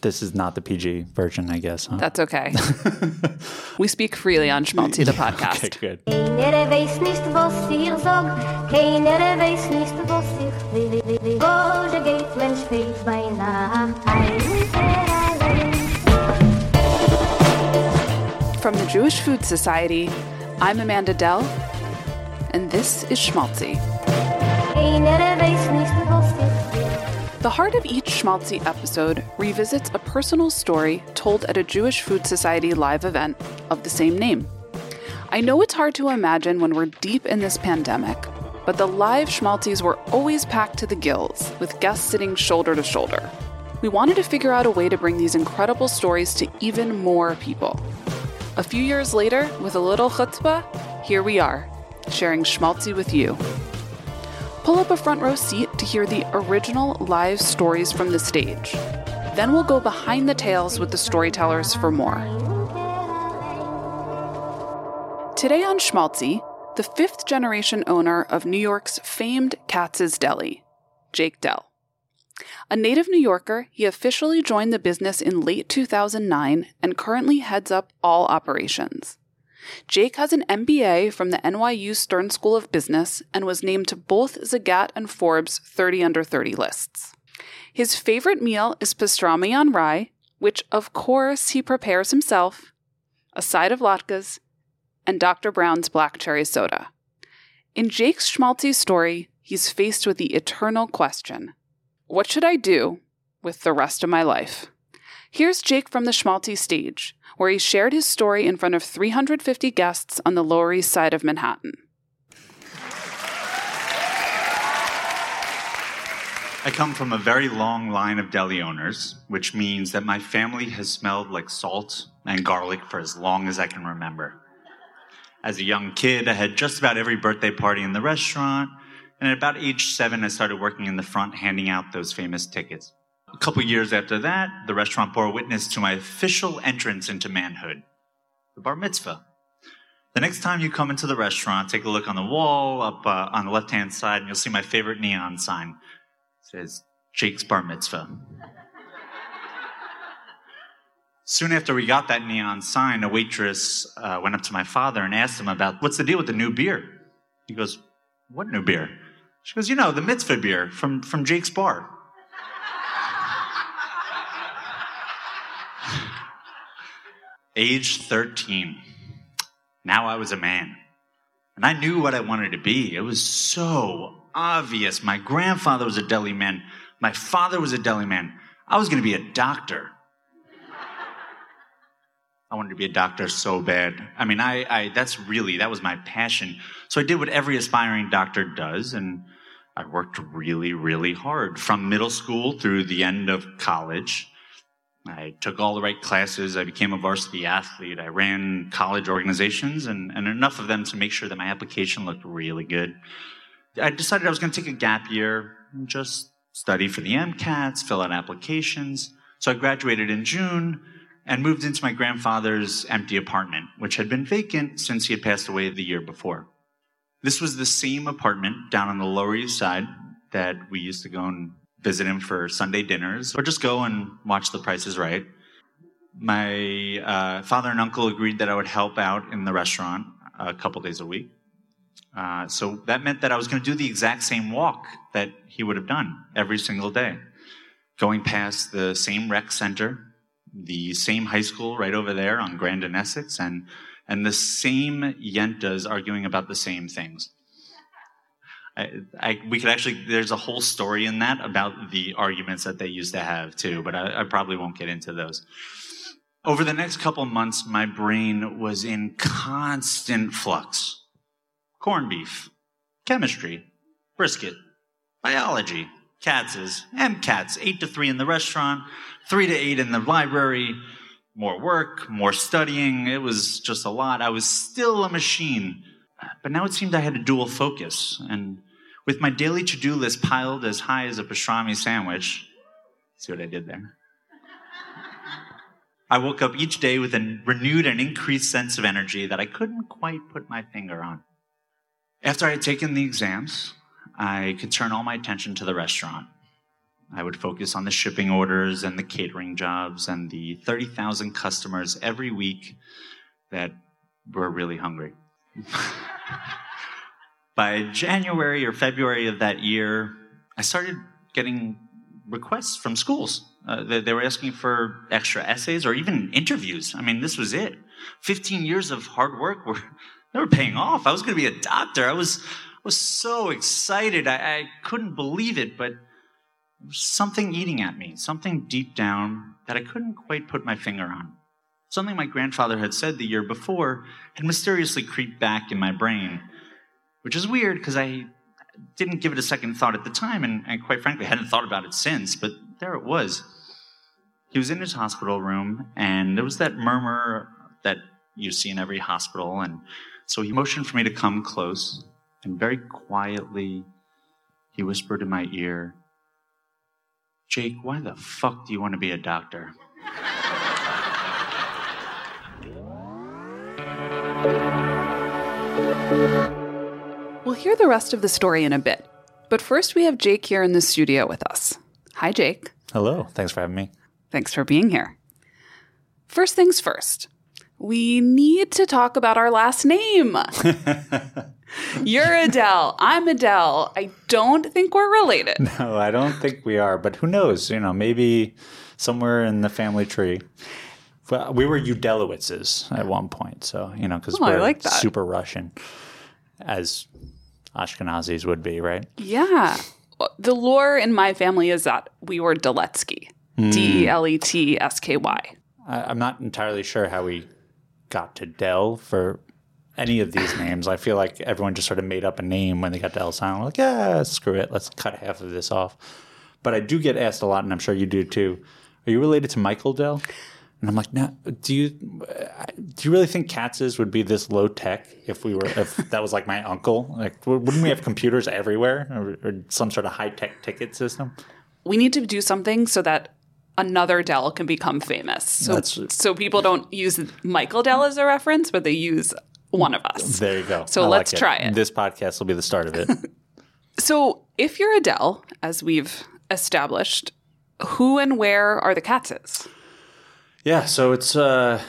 This is not the PG version, I guess. Huh? That's okay. we speak freely on Schmaltzy, the podcast. Okay, good. Keiner weiß nicht, was ihr sagt, keiner weiß nicht, was ich will. Wo der geht, wenn spät bei Nacht, ein From the Jewish Food Society, I'm Amanda Dell, and this is Schmaltzy. Keiner weiß nicht, was ich will. The heart of each Schmaltzy episode revisits a personal story told at a Jewish Food Society live event of the same name. I know it's hard to imagine when we're deep in this pandemic, but the live Schmaltzys were always packed to the gills, with guests sitting shoulder to shoulder. We wanted to figure out a way to bring these incredible stories to even more people. A few years later, with a little chutzpah, here we are, sharing Schmaltzy with you. Pull up a front row seat to hear the original live stories from the stage. Then we'll go behind the tales with the storytellers for more. Today on Schmaltzy, the fifth generation owner of New York's famed Katz's Deli, Jake Dell. A native New Yorker, he officially joined the business in late 2009 and currently heads up all operations. Jake has an MBA from the NYU Stern School of Business and was named to both Zagat and Forbes 30 under 30 lists. His favorite meal is pastrami on rye, which of course he prepares himself, a side of latkes, and Dr. Brown's black cherry soda. In Jake's schmaltzy story, he's faced with the eternal question What should I do with the rest of my life? Here's Jake from the Schmaltzy stage, where he shared his story in front of 350 guests on the Lower East Side of Manhattan. I come from a very long line of deli owners, which means that my family has smelled like salt and garlic for as long as I can remember. As a young kid, I had just about every birthday party in the restaurant, and at about age seven, I started working in the front handing out those famous tickets. A couple years after that, the restaurant bore witness to my official entrance into manhood the bar mitzvah. The next time you come into the restaurant, take a look on the wall up uh, on the left hand side, and you'll see my favorite neon sign. It says Jake's bar mitzvah. Soon after we got that neon sign, a waitress uh, went up to my father and asked him about what's the deal with the new beer. He goes, "What new beer?" She goes, "You know, the mitzvah beer from from Jake's bar." Age 13. Now I was a man. And I knew what I wanted to be. It was so obvious. My grandfather was a deli man. My father was a deli man. I was going to be a doctor. I wanted to be a doctor so bad. I mean, I, I, that's really, that was my passion. So I did what every aspiring doctor does, and I worked really, really hard from middle school through the end of college. I took all the right classes. I became a varsity athlete. I ran college organizations and, and enough of them to make sure that my application looked really good. I decided I was going to take a gap year and just study for the MCATs, fill out applications. So I graduated in June and moved into my grandfather's empty apartment, which had been vacant since he had passed away the year before. This was the same apartment down on the Lower East Side that we used to go and visit him for Sunday dinners or just go and watch The Price is Right. My uh, father and uncle agreed that I would help out in the restaurant a couple days a week. Uh, so that meant that I was going to do the exact same walk that he would have done every single day, going past the same rec center, the same high school right over there on Grand and Essex, and and the same yentas arguing about the same things. I, I, we could actually, there's a whole story in that about the arguments that they used to have too, but I, I probably won't get into those. Over the next couple months, my brain was in constant flux. Corned beef, chemistry, brisket, biology, Katz's, MCATs, 8 to 3 in the restaurant, 3 to 8 in the library, more work, more studying. It was just a lot. I was still a machine. But now it seemed I had a dual focus. And with my daily to do list piled as high as a pastrami sandwich, see what I did there? I woke up each day with a renewed and increased sense of energy that I couldn't quite put my finger on. After I had taken the exams, I could turn all my attention to the restaurant. I would focus on the shipping orders and the catering jobs and the 30,000 customers every week that were really hungry. By January or February of that year, I started getting requests from schools. Uh, they, they were asking for extra essays or even interviews. I mean, this was it. 15 years of hard work were they were paying off. I was going to be a doctor. I was was so excited. I, I couldn't believe it, but was something eating at me, something deep down that I couldn't quite put my finger on. Something my grandfather had said the year before had mysteriously creeped back in my brain, which is weird because I didn't give it a second thought at the time, and, and quite frankly, hadn't thought about it since, but there it was. He was in his hospital room, and there was that murmur that you see in every hospital, and so he motioned for me to come close, and very quietly, he whispered in my ear, Jake, why the fuck do you want to be a doctor? We'll hear the rest of the story in a bit. But first, we have Jake here in the studio with us. Hi, Jake. Hello. Thanks for having me. Thanks for being here. First things first, we need to talk about our last name. You're Adele. I'm Adele. I don't think we're related. No, I don't think we are, but who knows? You know, maybe somewhere in the family tree. Well, we were Udelewitzes at one point, so you know, because Oh, we're like super Russian, as Ashkenazis would be, right? Yeah. The lore in my family is that we were Deletsky. Hmm. D E L E T S K Y. I'm not entirely sure how we got to Dell for any of these names. I feel like everyone just sort of made up a name when they got to Ellis Island. Like, yeah, screw it, let's cut half of this off. But I do get asked a lot, and I'm sure you do too. Are you related to Michael Dell? And I'm like, no. Do you do you really think Katz's would be this low tech if we were if that was like my uncle? Like, wouldn't we have computers everywhere or, or some sort of high tech ticket system? We need to do something so that another Dell can become famous. So, That's- so people don't use Michael Dell as a reference, but they use one of us. There you go. So I let's try it. This podcast will be the start of it. So if you're Adele, as we've established, who and where are the Katzes? Yeah, so it's uh,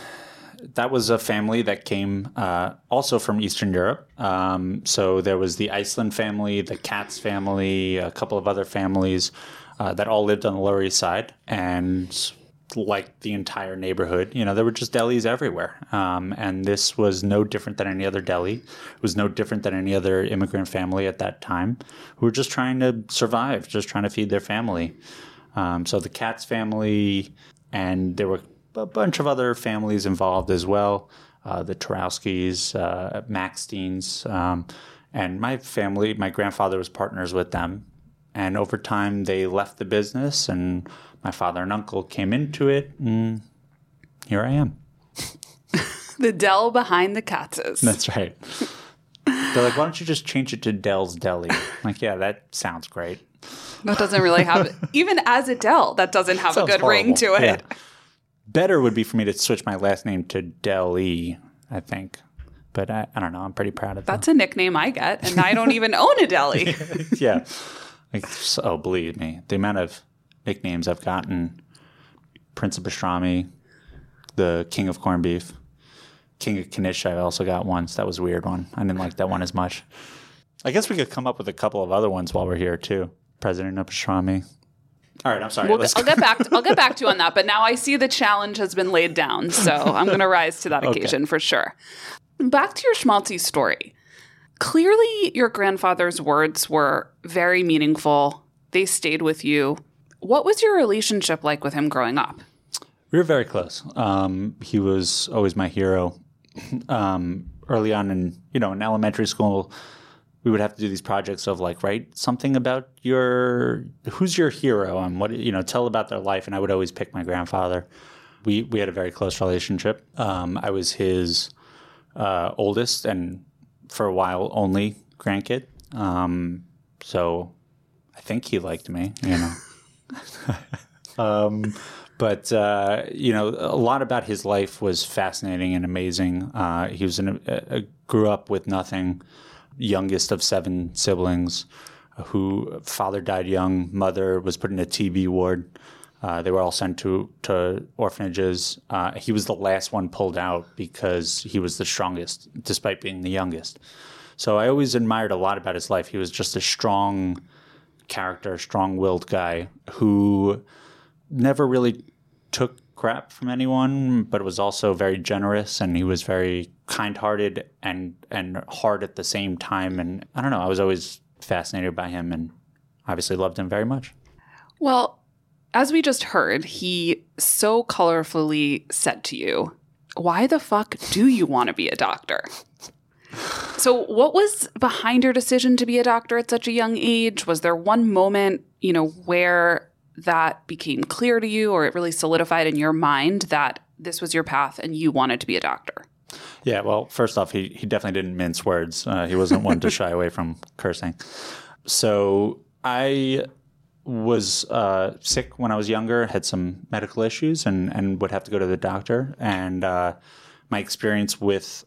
that was a family that came uh, also from Eastern Europe. Um, so there was the Iceland family, the Katz family, a couple of other families uh, that all lived on the Lower East Side, and like the entire neighborhood, you know, there were just delis everywhere. Um, and this was no different than any other deli. It was no different than any other immigrant family at that time who were just trying to survive, just trying to feed their family. Um, so the Katz family, and there were a bunch of other families involved as well. Uh, the Tarowskis, uh, Maxteins, um, and my family. My grandfather was partners with them, and over time they left the business, and my father and uncle came into it, and here I am. The Dell behind the Katzes. That's right. They're like, why don't you just change it to Dell's Deli? Like, yeah, that sounds great. That doesn't really have, even as a Dell, that doesn't have a Sounds good ring to it. Yeah. Better would be for me to switch my last name to Deli, I think. But I, I don't know. I'm pretty proud of that. That's a nickname I get, and I don't even own a deli. yeah. Like, so, oh, believe me, the amount of nicknames I've gotten Prince of Pastrami, the King of Corned Beef, King of Knish, I also got once. That was a weird one. I didn't like that one as much. I guess we could come up with a couple of other ones while we're here, too. President of Pastrami. All right, I'm sorry. We'll, I'll get back. To, I'll get back to you on that. But now I see the challenge has been laid down, so I'm going to rise to that occasion for sure. Back to your schmaltzy story. Clearly, your grandfather's words were very meaningful. They stayed with you. What was your relationship like with him growing up? We were very close. Um, he was always my hero. Um, early on in you know in elementary school, we would have to do these projects of like write something about your who's your hero and what you know tell about their life, and I would always pick my grandfather. We we had a very close relationship. Um, I was his uh, oldest and for a while only grandkid. Um, so I think he liked me. You know. Um, but uh, you know, a lot about his life was fascinating and amazing. Uh, he was in a, a, grew up with nothing, youngest of seven siblings. who father died young, mother was put in a TB ward. Uh, they were all sent to to orphanages. Uh, he was the last one pulled out because he was the strongest, despite being the youngest. So I always admired a lot about his life. He was just a strong character, strong-willed guy who never really took crap from anyone, but was also very generous and he was very kind-hearted and and hard at the same time. And I don't know, I was always fascinated by him and obviously loved him very much. Well, as we just heard, he so colorfully said to you, Why the fuck do you want to be a doctor? So, what was behind your decision to be a doctor at such a young age? Was there one moment, you know, where that became clear to you or it really solidified in your mind that this was your path and you wanted to be a doctor? Yeah, well, first off, he, he definitely didn't mince words. Uh, he wasn't one to shy away from cursing. So I was uh, sick when I was younger, had some medical issues, and, and would have to go to the doctor. And uh, my experience with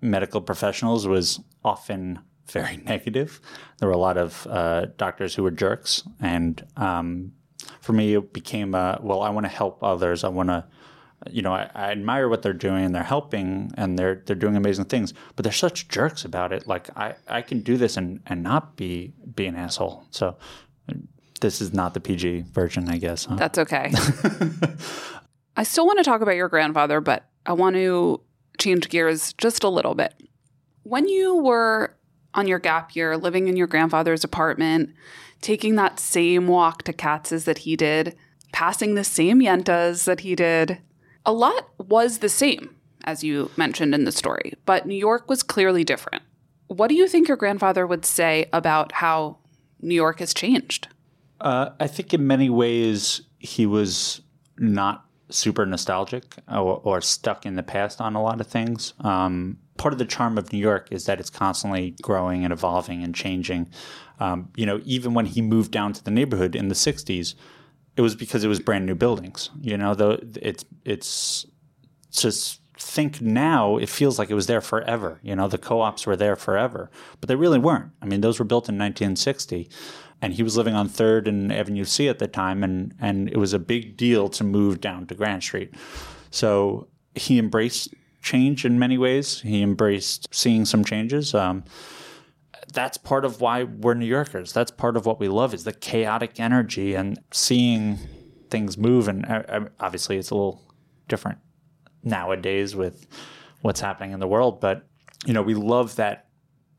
medical professionals was often very negative. There were a lot of uh, doctors who were jerks. And um, for me, it became, uh, well, I want to help others. I want to you know, I, I, admire what they're doing. And they're helping, and they're they're doing amazing things. But they're such jerks about it. Like I, I can do this and and not be be an asshole. So this is not the PG version, I guess. Huh? That's okay. I still want to talk about your grandfather, but I want to change gears just a little bit. When you were on your gap year, living in your grandfather's apartment, taking that same walk to Katz's that he did, passing the same yentas that he did, a lot was the same, as you mentioned in the story, but New York was clearly different. What do you think your grandfather would say about how New York has changed? Uh, I think in many ways he was not super nostalgic or, or, stuck in the past on a lot of things. Um, part of the charm of New York is that it's constantly growing and evolving and changing. Um, you know, even when he moved down to the neighborhood in the 60s, it was because it was brand new buildings. You know, though it's it's just think now it feels like it was there forever. You know, the co-ops were there forever, but they really weren't. I mean, those were built in 1960, and he was living on Third and Avenue C at the time, and and it was a big deal to move down to Grand Street. So he embraced change in many ways. He embraced seeing some changes. Um, that's part of why we're New Yorkers. That's part of what we love is the chaotic energy and seeing things move. And uh, uh, obviously, it's a little different nowadays with what's happening in the world. But you know, we love that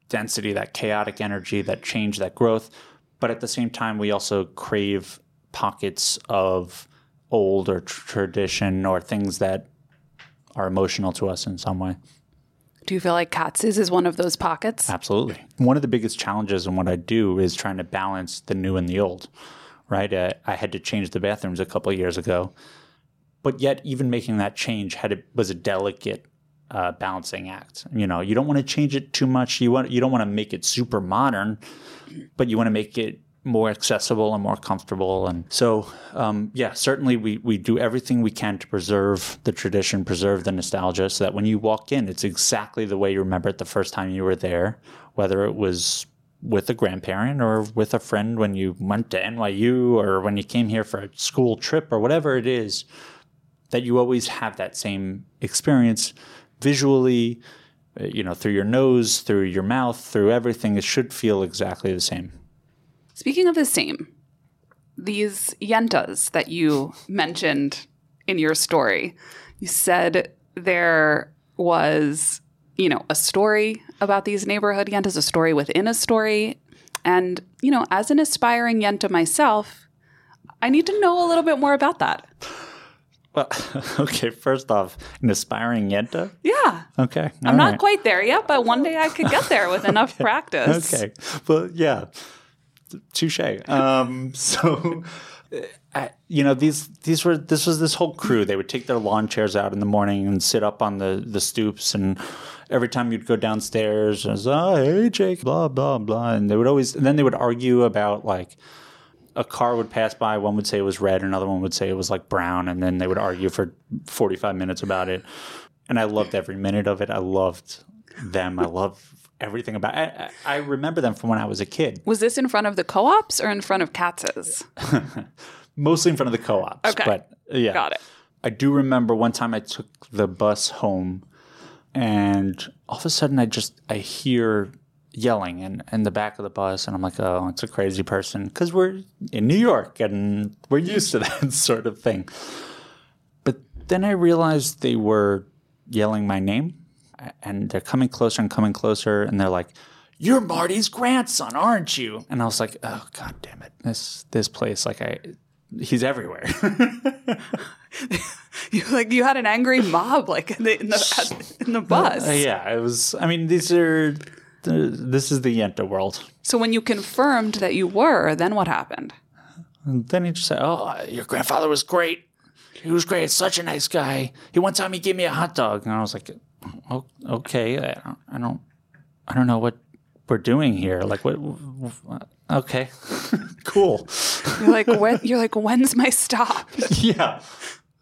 density, that chaotic energy, that change, that growth. But at the same time, we also crave pockets of old or tradition or things that are emotional to us in some way. Do you feel like Katz's is one of those pockets? Absolutely. One of the biggest challenges in what I do is trying to balance the new and the old, right? Uh, I had to change the bathrooms a couple of years ago, but yet even making that change had a, was a delicate uh, balancing act. You know, you don't want to change it too much. You want you don't want to make it super modern, but you want to make it more accessible and more comfortable. And so, um, yeah, certainly we, we do everything we can to preserve the tradition, preserve the nostalgia, so that when you walk in, it's exactly the way you remember it the first time you were there, whether it was with a grandparent or with a friend when you went to NYU or when you came here for a school trip or whatever it is, that you always have that same experience visually, you know, through your nose, through your mouth, through everything. It should feel exactly the same. Speaking of the same, these yentas that you mentioned in your story, you said there was, you know, a story about these neighborhood yentas, a story within a story. And, you know, as an aspiring yenta myself, I need to know a little bit more about that. Well, okay, first off, an aspiring yenta? Yeah. Okay. I'm not quite there yet, but one day I could get there with enough okay. practice. Okay. Well, yeah touche. Um, so, you know, these these were this was this whole crew. They would take their lawn chairs out in the morning and sit up on the the stoops, and every time you'd go downstairs, it was, oh, hey, Jake, blah blah blah, and they would always, and then they would argue about like. A car would pass by. One would say it was red. Another one would say it was like brown. And then they would argue for 45 minutes about it. And I loved every minute of it. I loved them. I love everything about. I, I remember them from when I was a kid, Was this in front of the co-ops or in front of Katz's? mostly in front of the co-ops. Okay. but yeah, Got it. I do remember one time I took the bus home, and all of a sudden I just I hear yelling in, in the back of the bus, and I'm like, oh, it's a crazy person because we're in New York and we're used to that sort of thing. But then I realized they were yelling my name, and they're coming closer and coming closer, and they're like. You're Marty's grandson, aren't you? And I was like, "Oh God damn it! This this place, like I, he's everywhere." You like you had an angry mob like in the in the, in the bus. Uh, yeah, it was. I mean, these are. This is the Yenta world. So when you confirmed that you were, then what happened? And then he just said, "Oh, your grandfather was great. He was great. Such a nice guy. He one time he gave me a hot dog, and I was like, okay, I don't, I don't, I don't know what we're doing here. Like, what? Okay, cool. You're like when you're like when's my stop? yeah.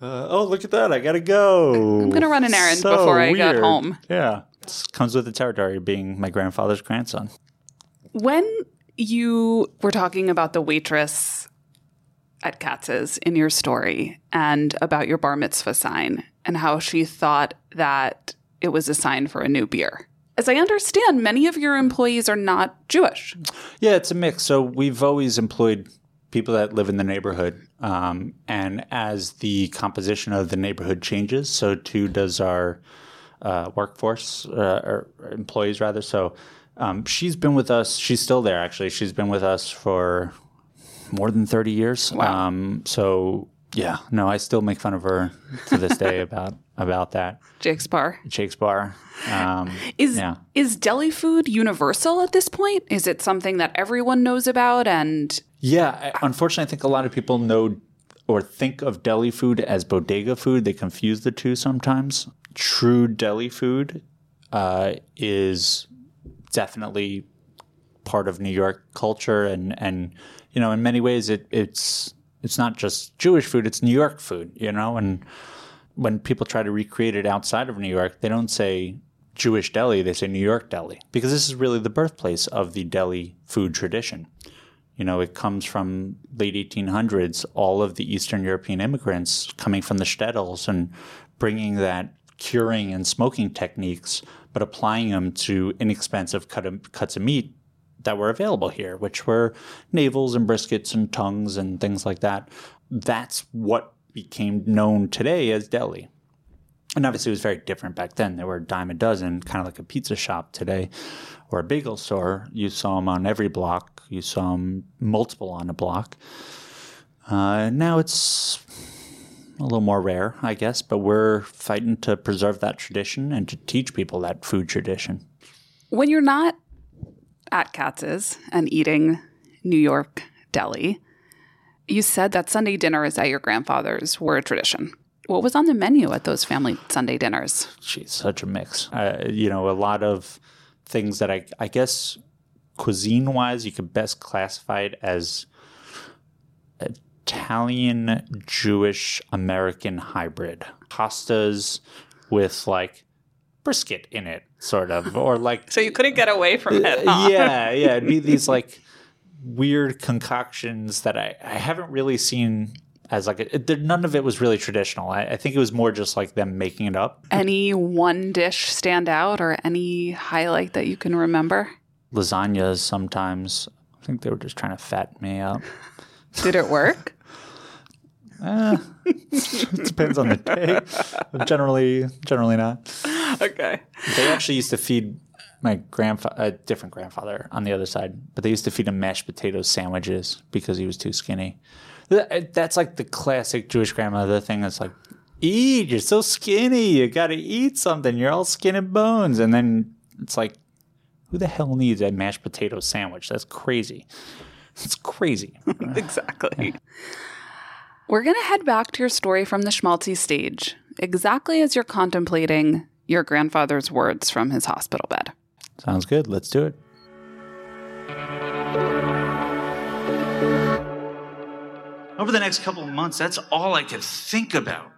Uh, oh, look at that! I gotta go. I'm gonna run an errand before I get home. Yeah, this comes with the territory of being my grandfather's grandson. When you were talking about the waitress at Katz's in your story and about your bar mitzvah sign and how she thought that it was a sign for a new beer. As I understand, many of your employees are not Jewish. Yeah, it's a mix. So we've always employed people that live in the neighborhood. Um, and as the composition of the neighborhood changes, so too does our uh, workforce, uh, or employees rather. So um, she's been with us. She's still there, actually. She's been with us for more than 30 years. Wow. Um, so yeah, no, I still make fun of her to this day about about that. Jake's Bar. Jake's Bar. Um, Is yeah. is deli food universal at this point? Is it something that everyone knows about and Yeah, I- unfortunately, I think a lot of people know or think of deli food as bodega food. They confuse the two sometimes. True deli food uh, is definitely part of New York culture, and and you know, in many ways, it it's it's not just Jewish food; it's New York food. You know, and when people try to recreate it outside of New York, they don't say Jewish deli; they say New York deli because this is really the birthplace of the deli food tradition. You know, it comes from late 1800s. All of the Eastern European immigrants coming from the shtetls and bringing that curing and smoking techniques, but applying them to inexpensive cut of, cuts of meat that were available here, which were navels and briskets and tongues and things like that. That's what became known today as deli. And obviously, it was very different back then. There were a dime a dozen, kind of like a pizza shop today or a bagel store. You saw them on every block. You saw them multiple on a block. Uh, now it's a little more rare, I guess, but we're fighting to preserve that tradition and to teach people that food tradition. when you're not at Katz's and eating New York deli, you said that Sunday dinners at your grandfather's were a tradition. What was on the menu at those family Sunday dinners? Geez, such a mix. Uh, you know, a lot of things that I, I guess cuisine wise, you could best classify it as Italian Jewish American hybrid. Pastas with like brisket in it, sort of, or like So you couldn't get away from it. huh? yeah, yeah. It'd be these like weird concoctions that I, I haven't really seen as like a, it, none of it was really traditional. I, I think it was more just like them making it up. Any one dish stand out or any highlight that you can remember? Lasagnas sometimes. I think they were just trying to fat me up. Did it work? Eh, it depends on the day. Generally, generally not. okay. They actually used to feed my grandfather, a different grandfather on the other side, but they used to feed him mashed potato sandwiches because he was too skinny. Uh, that's like the classic Jewish grandmother thing. That's like, eat, you're so skinny, you got to eat something. You're all skin and bones. And then it's like, who the hell needs a mashed potato sandwich? That's crazy. It's crazy. Exactly. We're going to head back to your story from the schmaltzy stage, exactly as you're contemplating your grandfather's words from his hospital bed. Sounds good. Let's do it. Over the next couple of months, that's all I could think about.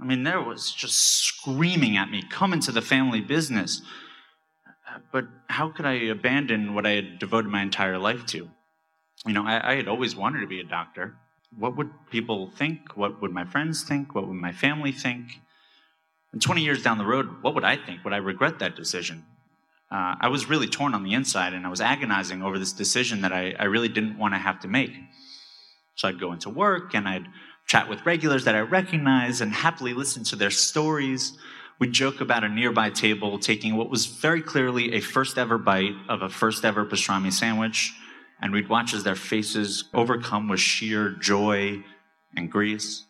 I mean, there was just screaming at me, come into the family business. but how could I abandon what I had devoted my entire life to? You know, I, I had always wanted to be a doctor. What would people think? What would my friends think? What would my family think? And 20 years down the road, what would I think? Would I regret that decision? Uh, I was really torn on the inside and I was agonizing over this decision that I, I really didn't want to have to make. So I'd go into work and I'd chat with regulars that I recognize and happily listen to their stories. We'd joke about a nearby table taking what was very clearly a first ever bite of a first ever pastrami sandwich, and we'd watch as their faces overcome with sheer joy and grace.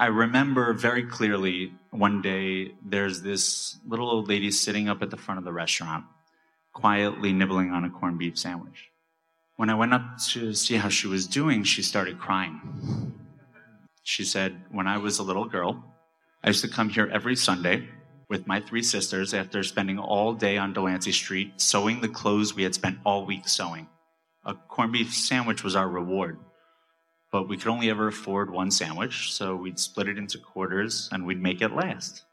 I remember very clearly one day there's this little old lady sitting up at the front of the restaurant, quietly nibbling on a corned beef sandwich. When I went up to see how she was doing, she started crying. She said, When I was a little girl, I used to come here every Sunday with my three sisters after spending all day on Delancey Street sewing the clothes we had spent all week sewing. A corned beef sandwich was our reward but we could only ever afford one sandwich, so we'd split it into quarters and we'd make it last.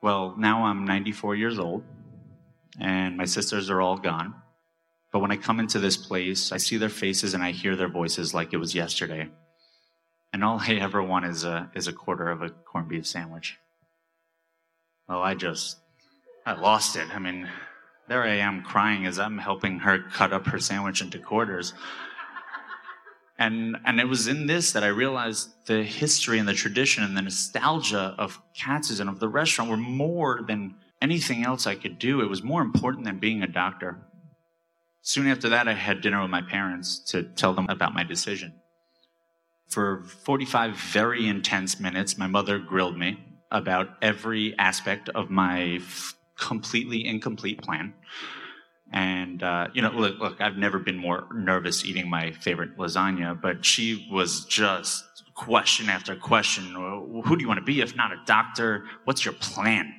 Well, now I'm 94 years old, and my sisters are all gone. But when I come into this place, I see their faces and I hear their voices like it was yesterday. And all I ever want is a, is a quarter of a corned beef sandwich. Well, I just, I lost it. I mean, there I am crying as I'm helping her cut up her sandwich into quarters. And, and it was in this that I realized the history and the tradition and the nostalgia of Katz's and of the restaurant were more than anything else I could do. It was more important than being a doctor. Soon after that, I had dinner with my parents to tell them about my decision. For 45 very intense minutes, my mother grilled me about every aspect of my f- completely incomplete plan. And, uh, you know, look, look, I've never been more nervous eating my favorite lasagna, but she was just question after question. Who do you want to be if not a doctor? What's your plan?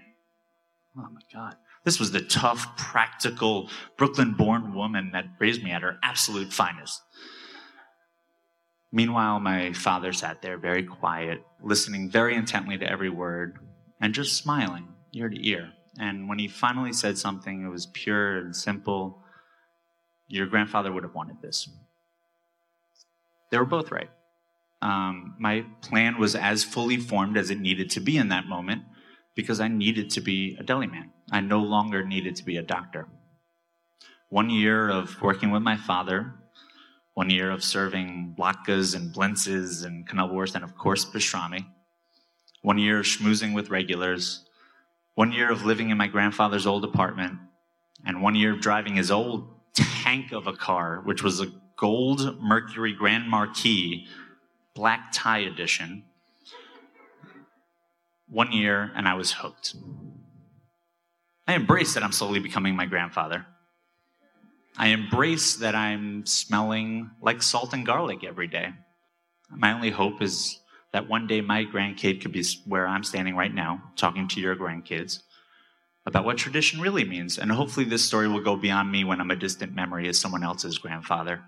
Oh my God. This was the tough, practical, Brooklyn born woman that raised me at her absolute finest. Meanwhile, my father sat there very quiet, listening very intently to every word and just smiling ear to ear. And when he finally said something, it was pure and simple. Your grandfather would have wanted this. They were both right. Um, my plan was as fully formed as it needed to be in that moment because I needed to be a deli man. I no longer needed to be a doctor. One year of working with my father, one year of serving latkes and blintzes and knoblewurst and, of course, pastrami, one year of schmoozing with regulars, one year of living in my grandfather's old apartment, and one year of driving his old tank of a car, which was a gold Mercury Grand Marquis black tie edition. One year, and I was hooked. I embrace that I'm slowly becoming my grandfather. I embrace that I'm smelling like salt and garlic every day. My only hope is that one day my grandkid could be where I'm standing right now, talking to your grandkids about what tradition really means. And hopefully, this story will go beyond me when I'm a distant memory as someone else's grandfather.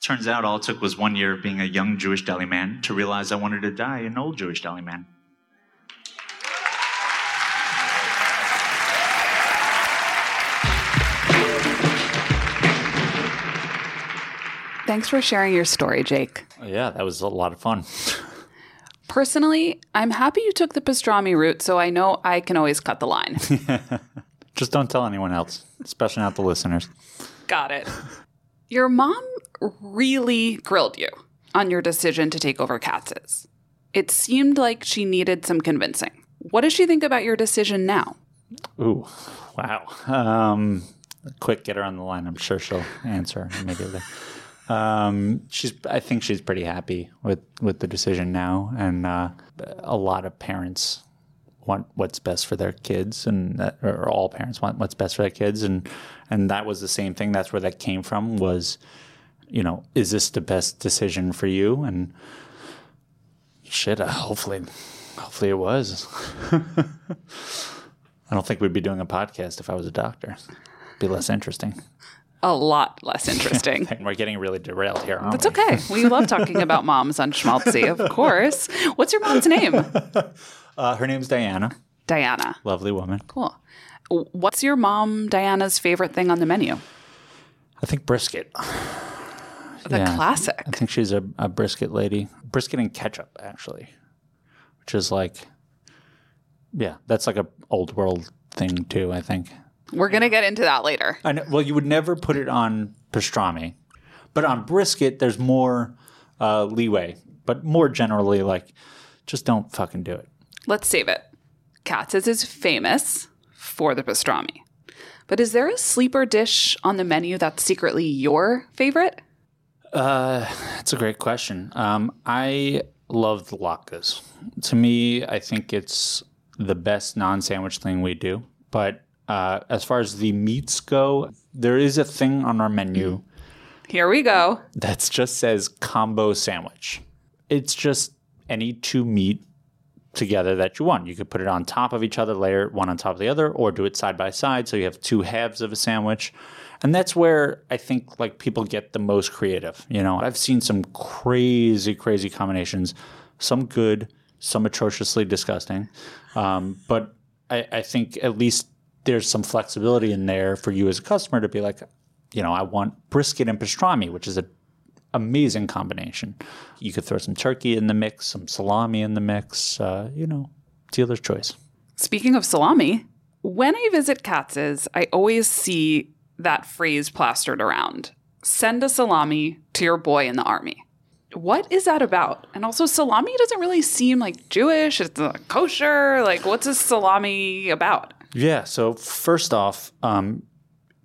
Turns out all it took was one year of being a young Jewish deli man to realize I wanted to die an old Jewish deli man. Thanks for sharing your story, Jake. Yeah, that was a lot of fun. Personally, I'm happy you took the pastrami route so I know I can always cut the line. Just don't tell anyone else, especially not the listeners. Got it. Your mom really grilled you on your decision to take over Katz's. It seemed like she needed some convincing. What does she think about your decision now? Ooh, wow. Um, quick, get her on the line. I'm sure she'll answer immediately. Um, she's, I think she's pretty happy with, with the decision now, and uh, a lot of parents want what's best for their kids, and that, or all parents want what's best for their kids, and and that was the same thing. That's where that came from. Was you know, is this the best decision for you? And shit, uh, hopefully, hopefully it was. I don't think we'd be doing a podcast if I was a doctor. It'd be less interesting. A lot less interesting. We're getting really derailed here. That's we? okay. We love talking about moms on Schmaltzy, of course. What's your mom's name? Uh, her name's Diana. Diana. Lovely woman. Cool. What's your mom Diana's favorite thing on the menu? I think brisket. The Yeah. classic. I think she's a, a brisket lady. Brisket and ketchup, actually, which is like, yeah, that's like a old world thing too. I think. We're going to get into that later. I know, well, you would never put it on pastrami, but on brisket, there's more uh, leeway. But more generally, like, just don't fucking do it. Let's save it. Katz's is famous for the pastrami. But is there a sleeper dish on the menu that's secretly your favorite? That's a great question. Um, I love the latkes. To me, I think it's the best non-sandwich thing we do. But uh, as far as the meats go, there is a thing on our menu Here we go. that just says combo sandwich. It's just any two meat together that you want. You could put it on top of each other, layer one on top of the other, or do it side by side. So you have two halves of a sandwich. And that's where I think like people get the most creative. You know, I've seen some crazy, crazy combinations, some good, some atrociously disgusting. Um, but I, I think at least there's some flexibility in there for you as a customer to be like, you know, I want brisket and pastrami, which is a amazing combination. You could throw some turkey in the mix, some salami in the mix. Uh, you know, dealer's choice. Speaking of salami, when I visit Katz's, I always see that phrase plastered around send a salami to your boy in the army. What is that about? And also, salami doesn't really seem like Jewish. It's kosher. Like, what's a salami about? Yeah. So first off, um,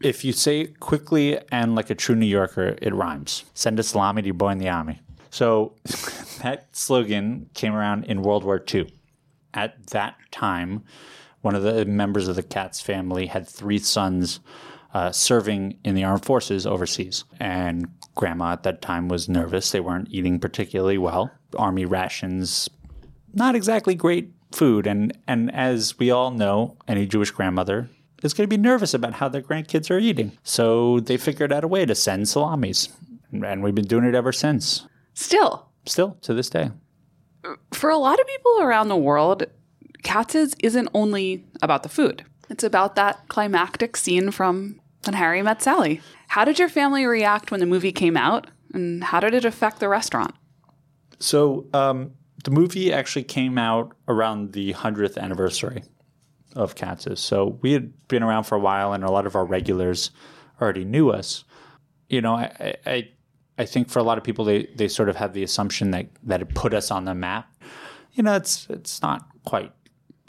if you say it quickly and like a true New Yorker, it rhymes. Send a salami to your boy in the army. So that slogan came around in World War II. At that time, one of the members of the Katz family had three sons uh, serving in the armed forces overseas. And grandma at that time was nervous. They weren't eating particularly well. Army rations, not exactly great food. And, and as we all know, any Jewish grandmother is going to be nervous about how their grandkids are eating. So they figured out a way to send salamis. And we've been doing it ever since. Still, Still to this day. for a lot of people around the world, Katz's isn't only about the food. It's about that climactic scene from When Harry Met Sally. How did your family react when the movie came out? And how did it affect the restaurant? So um, the movie actually came out around the 100th anniversary of Katz's. So we had been around for a while, and a lot of our regulars already knew us. You know, I, I- I, think for a lot of people, they, they sort of have the assumption that, that it put us on the map. You know, it's it's not quite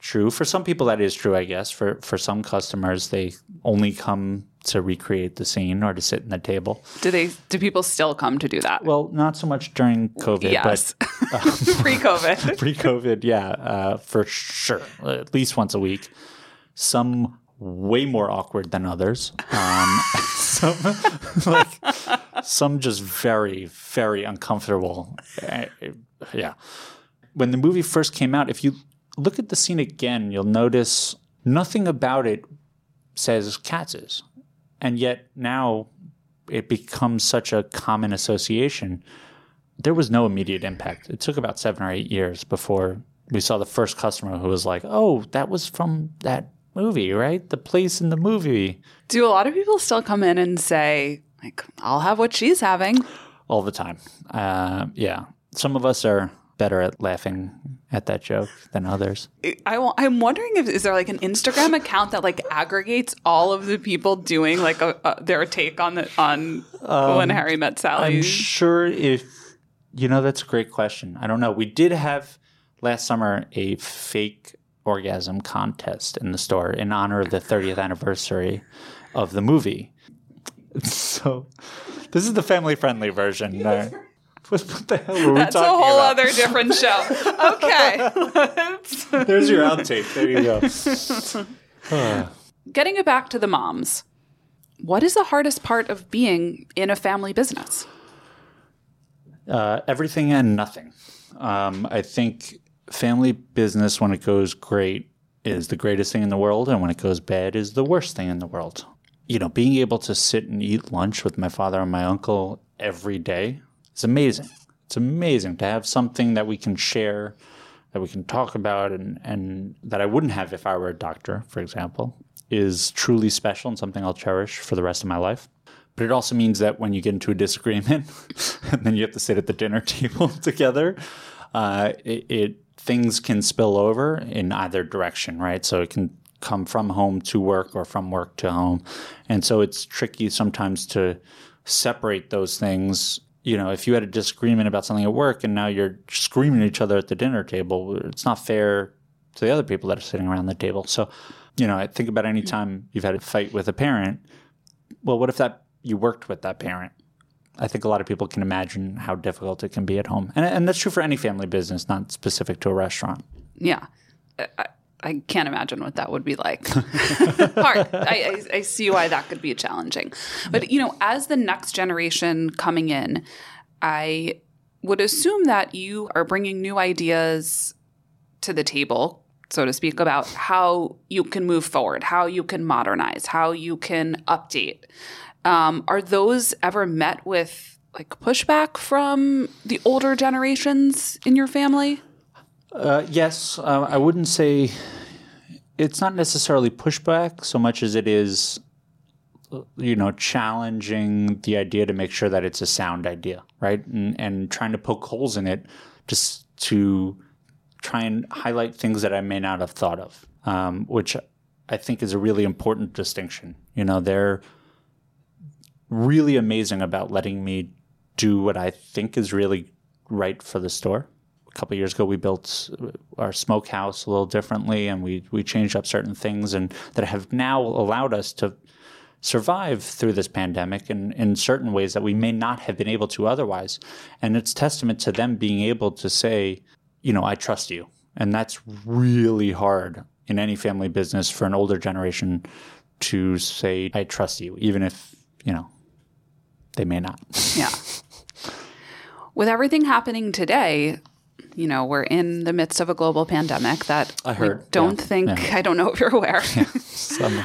true. For some people, that is true, I guess. For for some customers, they only come to recreate the scene or to sit in the table. Do they? Do people still come to do that? Well, not so much during COVID, yes, but pre-COVID. pre-COVID, yeah, uh, for sure, at least once a week. Some way more awkward than others. Um, some like some just very, very uncomfortable. Uh, yeah. When the movie first came out, if you look at the scene again, you'll notice nothing about it says Katz's, and yet now it becomes such a common association there was no immediate impact. It took about seven or eight years before we saw the first customer who was like, "Oh, that was from that movie, right? The place in the movie." Do a lot of people still come in and say, like, I'll have what she's having? All the time. Uh, yeah, some of us are better at laughing at that joke than others. I, am wondering if is there like an Instagram account that like aggregates all of the people doing like a, a, their take on the on when Harry met Sally. I'm sure if you know that's a great question. I don't know. We did have last summer a fake orgasm contest in the store in honor of the 30th anniversary of the movie. So this is the family friendly version. Uh, what, what the hell were we That's a whole about? other different show. Okay. There's your outtake. There you go. Getting it back to the moms. What is the hardest part of being in a family business? Uh, everything and nothing. Um, I think family business, when it goes great, is the greatest thing in the world, and when it goes bad, is the worst thing in the world. You know, being able to sit and eat lunch with my father and my uncle every day is amazing. It's amazing to have something that we can share that we can talk about and, and that I wouldn't have if I were a doctor, for example, is truly special and something I'll cherish for the rest of my life. But it also means that when you get into a disagreement and then you have to sit at the dinner table together, uh, it, it things can spill over in either direction, right? So it can come from home to work or from work to home. And so it's tricky sometimes to separate those things. You know, if you had a disagreement about something at work and now you're screaming at each other at the dinner table, it's not fair to the other people that are sitting around the table. So, you know, I think about any time you've had a fight with a parent. Well, what if that you worked with that parent? I think a lot of people can imagine how difficult it can be at home. And, and that's true for any family business, not specific to a restaurant. Yeah. I, I can't imagine what that would be like. Hard. I, I, I see why that could be challenging. But, you know, as the next generation coming in, I would assume that you are bringing new ideas to the table, so to speak, about how you can move forward, how you can modernize, how you can update. Um, are those ever met with like pushback from the older generations in your family? Uh, yes, uh, I wouldn't say it's not necessarily pushback so much as it is, you know, challenging the idea to make sure that it's a sound idea, right? And, and trying to poke holes in it just to try and highlight things that I may not have thought of, um, which I think is a really important distinction. You know, they're really amazing about letting me do what I think is really right for the store. A couple years ago, we built our smokehouse a little differently, and we we changed up certain things, and that have now allowed us to survive through this pandemic in, in certain ways that we may not have been able to otherwise. And it's testament to them being able to say, you know, I trust you. And that's really hard in any family business for an older generation to say, I trust you, even if, you know, they may not. Yeah. With everything happening today, you know, we're in the midst of a global pandemic that I heard, we don't yeah, think, yeah. I don't know if you're aware. Some,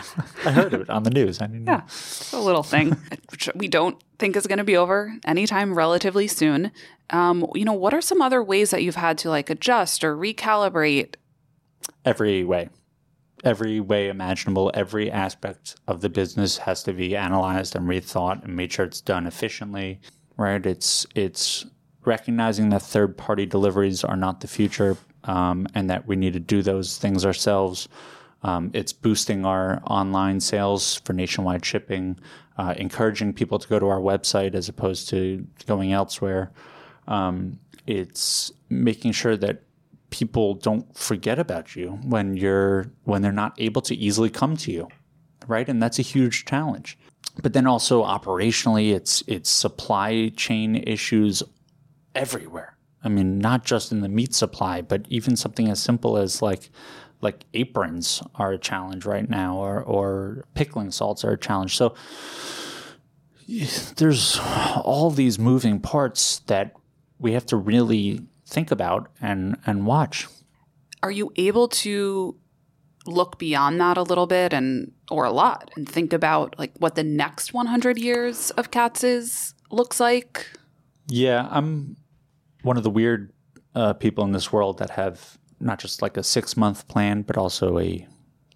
I heard of it on the news. I know. Yeah, it's a little thing which we don't think is going to be over anytime relatively soon. Um, you know, what are some other ways that you've had to like adjust or recalibrate? Every way. Every way imaginable, every aspect of the business has to be analyzed and rethought and made sure it's done efficiently. Right? It's it's recognizing that third party deliveries are not the future um, and that we need to do those things ourselves. Um, it's boosting our online sales for nationwide shipping, uh, encouraging people to go to our website as opposed to going elsewhere. Um, it's making sure that people don't forget about you when you're when they're not able to easily come to you, right? And that's a huge challenge. But then also operationally, it's it's supply chain issues everywhere. I mean, not just in the meat supply, but even something as simple as like like aprons are a challenge right now, or or pickling salts are a challenge. So there's all these moving parts that we have to really think about and and watch. Are you able to look beyond that a little bit and or a lot and think about like what the next 100 years of Katz is looks like? Yeah, I'm one of the weird uh, people in this world that have not just like a six month plan, but also a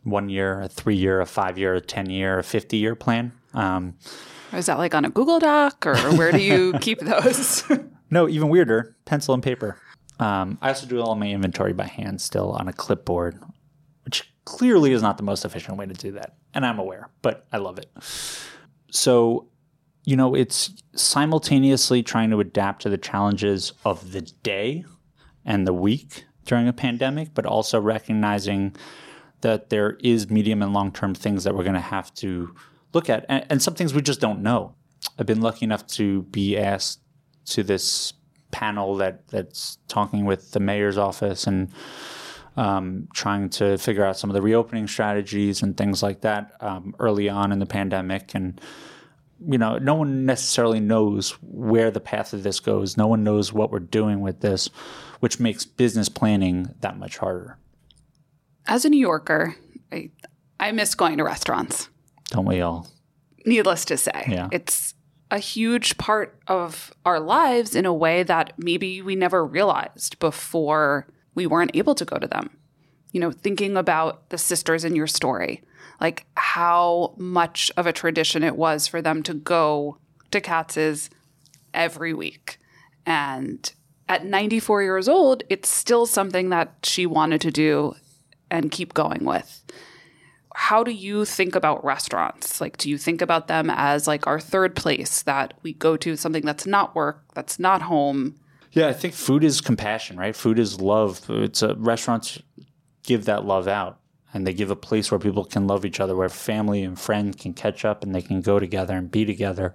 one year, a three year, a five year, a 10 year, a 50 year plan. Um, Is that like on a Google Doc or where do you keep those? no, even weirder, pencil and paper. Um, I also do all my inventory by hand still on a clipboard, which clearly is not the most efficient way to do that. And I'm aware, but I love it. So, you know, it's simultaneously trying to adapt to the challenges of the day and the week during a pandemic, but also recognizing that there is medium and long term things that we're going to have to look at, and, and some things we just don't know. I've been lucky enough to be asked to this panel that that's talking with the mayor's office and um, trying to figure out some of the reopening strategies and things like that um, early on in the pandemic. And you know, no one necessarily knows where the path of this goes. No one knows what we're doing with this, which makes business planning that much harder. As a New Yorker, I, I miss going to restaurants. Don't we all? Needless to say, Yeah. it's a huge part of our lives in a way that maybe we never realized before we weren't able to go to them. You know, thinking about the sisters in your story, like how much of a tradition it was for them to go to Katz's every week. And at 94 years old, it's still something that she wanted to do and keep going with. How do you think about restaurants? Like, do you think about them as like our third place that we go to, something that's not work, that's not home? Yeah, I think food is compassion, right? Food is love. It's a, restaurants give that love out, and they give a place where people can love each other, where family and friends can catch up and they can go together and be together.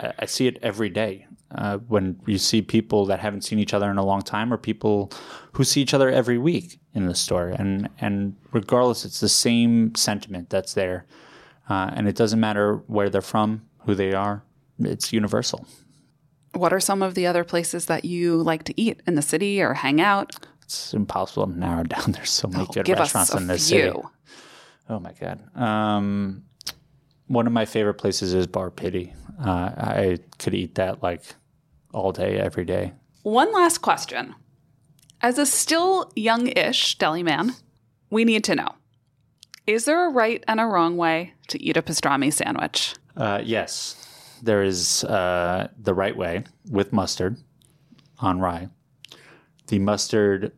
I, I see it every day uh, when you see people that haven't seen each other in a long time, or people who see each other every week in the store, and and regardless, it's the same sentiment that's there, uh, and it doesn't matter where they're from, who they are. It's universal. What are some of the other places that you like to eat in the city or hang out? It's impossible to narrow down. There's so many Oh, good restaurants in this few. city. Oh my god. Um, one of my favorite places is Bar Pitti. Uh, I could eat that like all day, every day. One last question. As a still young ish deli man, we need to know is there a right and a wrong way to eat a pastrami sandwich? Uh, yes, there is uh, the right way with mustard on rye. The mustard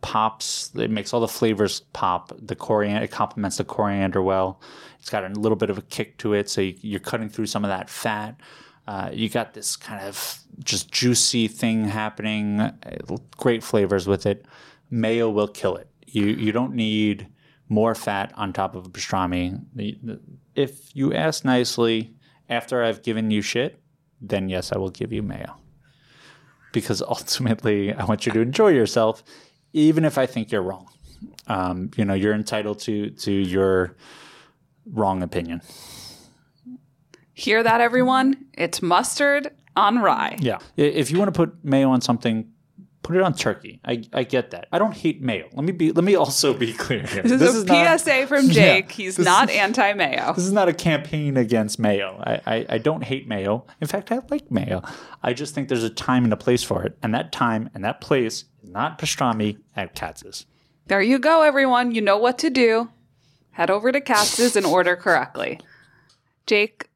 pops; it makes all the flavors pop. The coriander it complements the coriander well. It's got a little bit of a kick to it, so you, you're cutting through some of that fat. Uh, you got this kind of just juicy thing happening. Great flavors with it. Mayo will kill it. You you don't need more fat on top of a pastrami. If you ask nicely after I've given you shit, then yes, I will give you mayo. Because ultimately, I want you to enjoy yourself, even if I think you're wrong. Um, you know, you're entitled to to your wrong opinion. Hear that, everyone? It's mustard on rye. Yeah. If you want to put mayo on something, put it on turkey. I, I get that. I don't hate mayo. Let me be. Let me also be clear here. This is a not- PSA from Yeah. Jake. He's not is- anti mayo. This is not a campaign against mayo. I, I, I don't hate mayo. In fact, I like mayo. I just think there's a time and a place for it. And that time and that place is not pastrami at Katz's. There you go, everyone. You know what to do. Head over to Katz's and order correctly. Jake,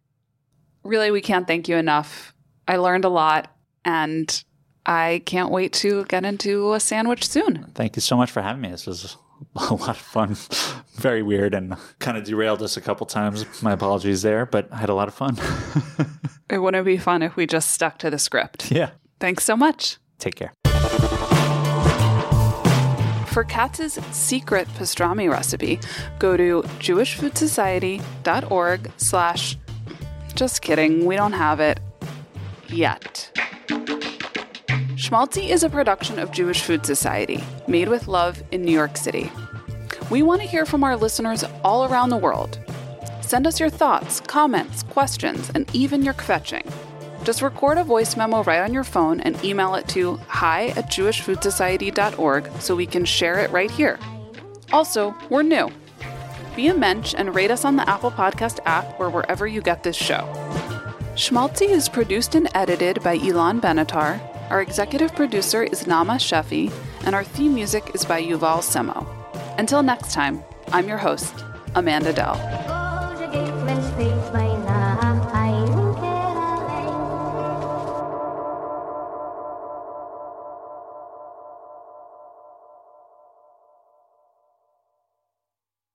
really, we can't thank you enough. I learned a lot, and I can't wait to get into a sandwich soon. Thank you so much for having me. This was a lot of fun. Very weird and kind of derailed us a couple times. My apologies there, but I had a lot of fun. It wouldn't be fun if we just stuck to the script. yeah. Thanks so much. Take care. For Katz's secret pastrami recipe, go to jewishfoodsociety.org slash just kidding, we don't have it yet. Schmaltzy is a production of Jewish Food Society, made with love in New York City. We want to hear from our listeners all around the world. Send us your thoughts, comments, questions, and even your kvetching. Just record a voice memo right on your phone and email it to hi at jewishfoodsociety.org so we can share it right here. Also, we're new. Be a mensch and rate us on the Apple Podcast app or wherever you get this show. Schmaltzy is produced and edited by Elon Benatar. Our executive producer is Naama Shefi, and our theme music is by Yuval Semo. Until next time, I'm your host, Amanda Dell.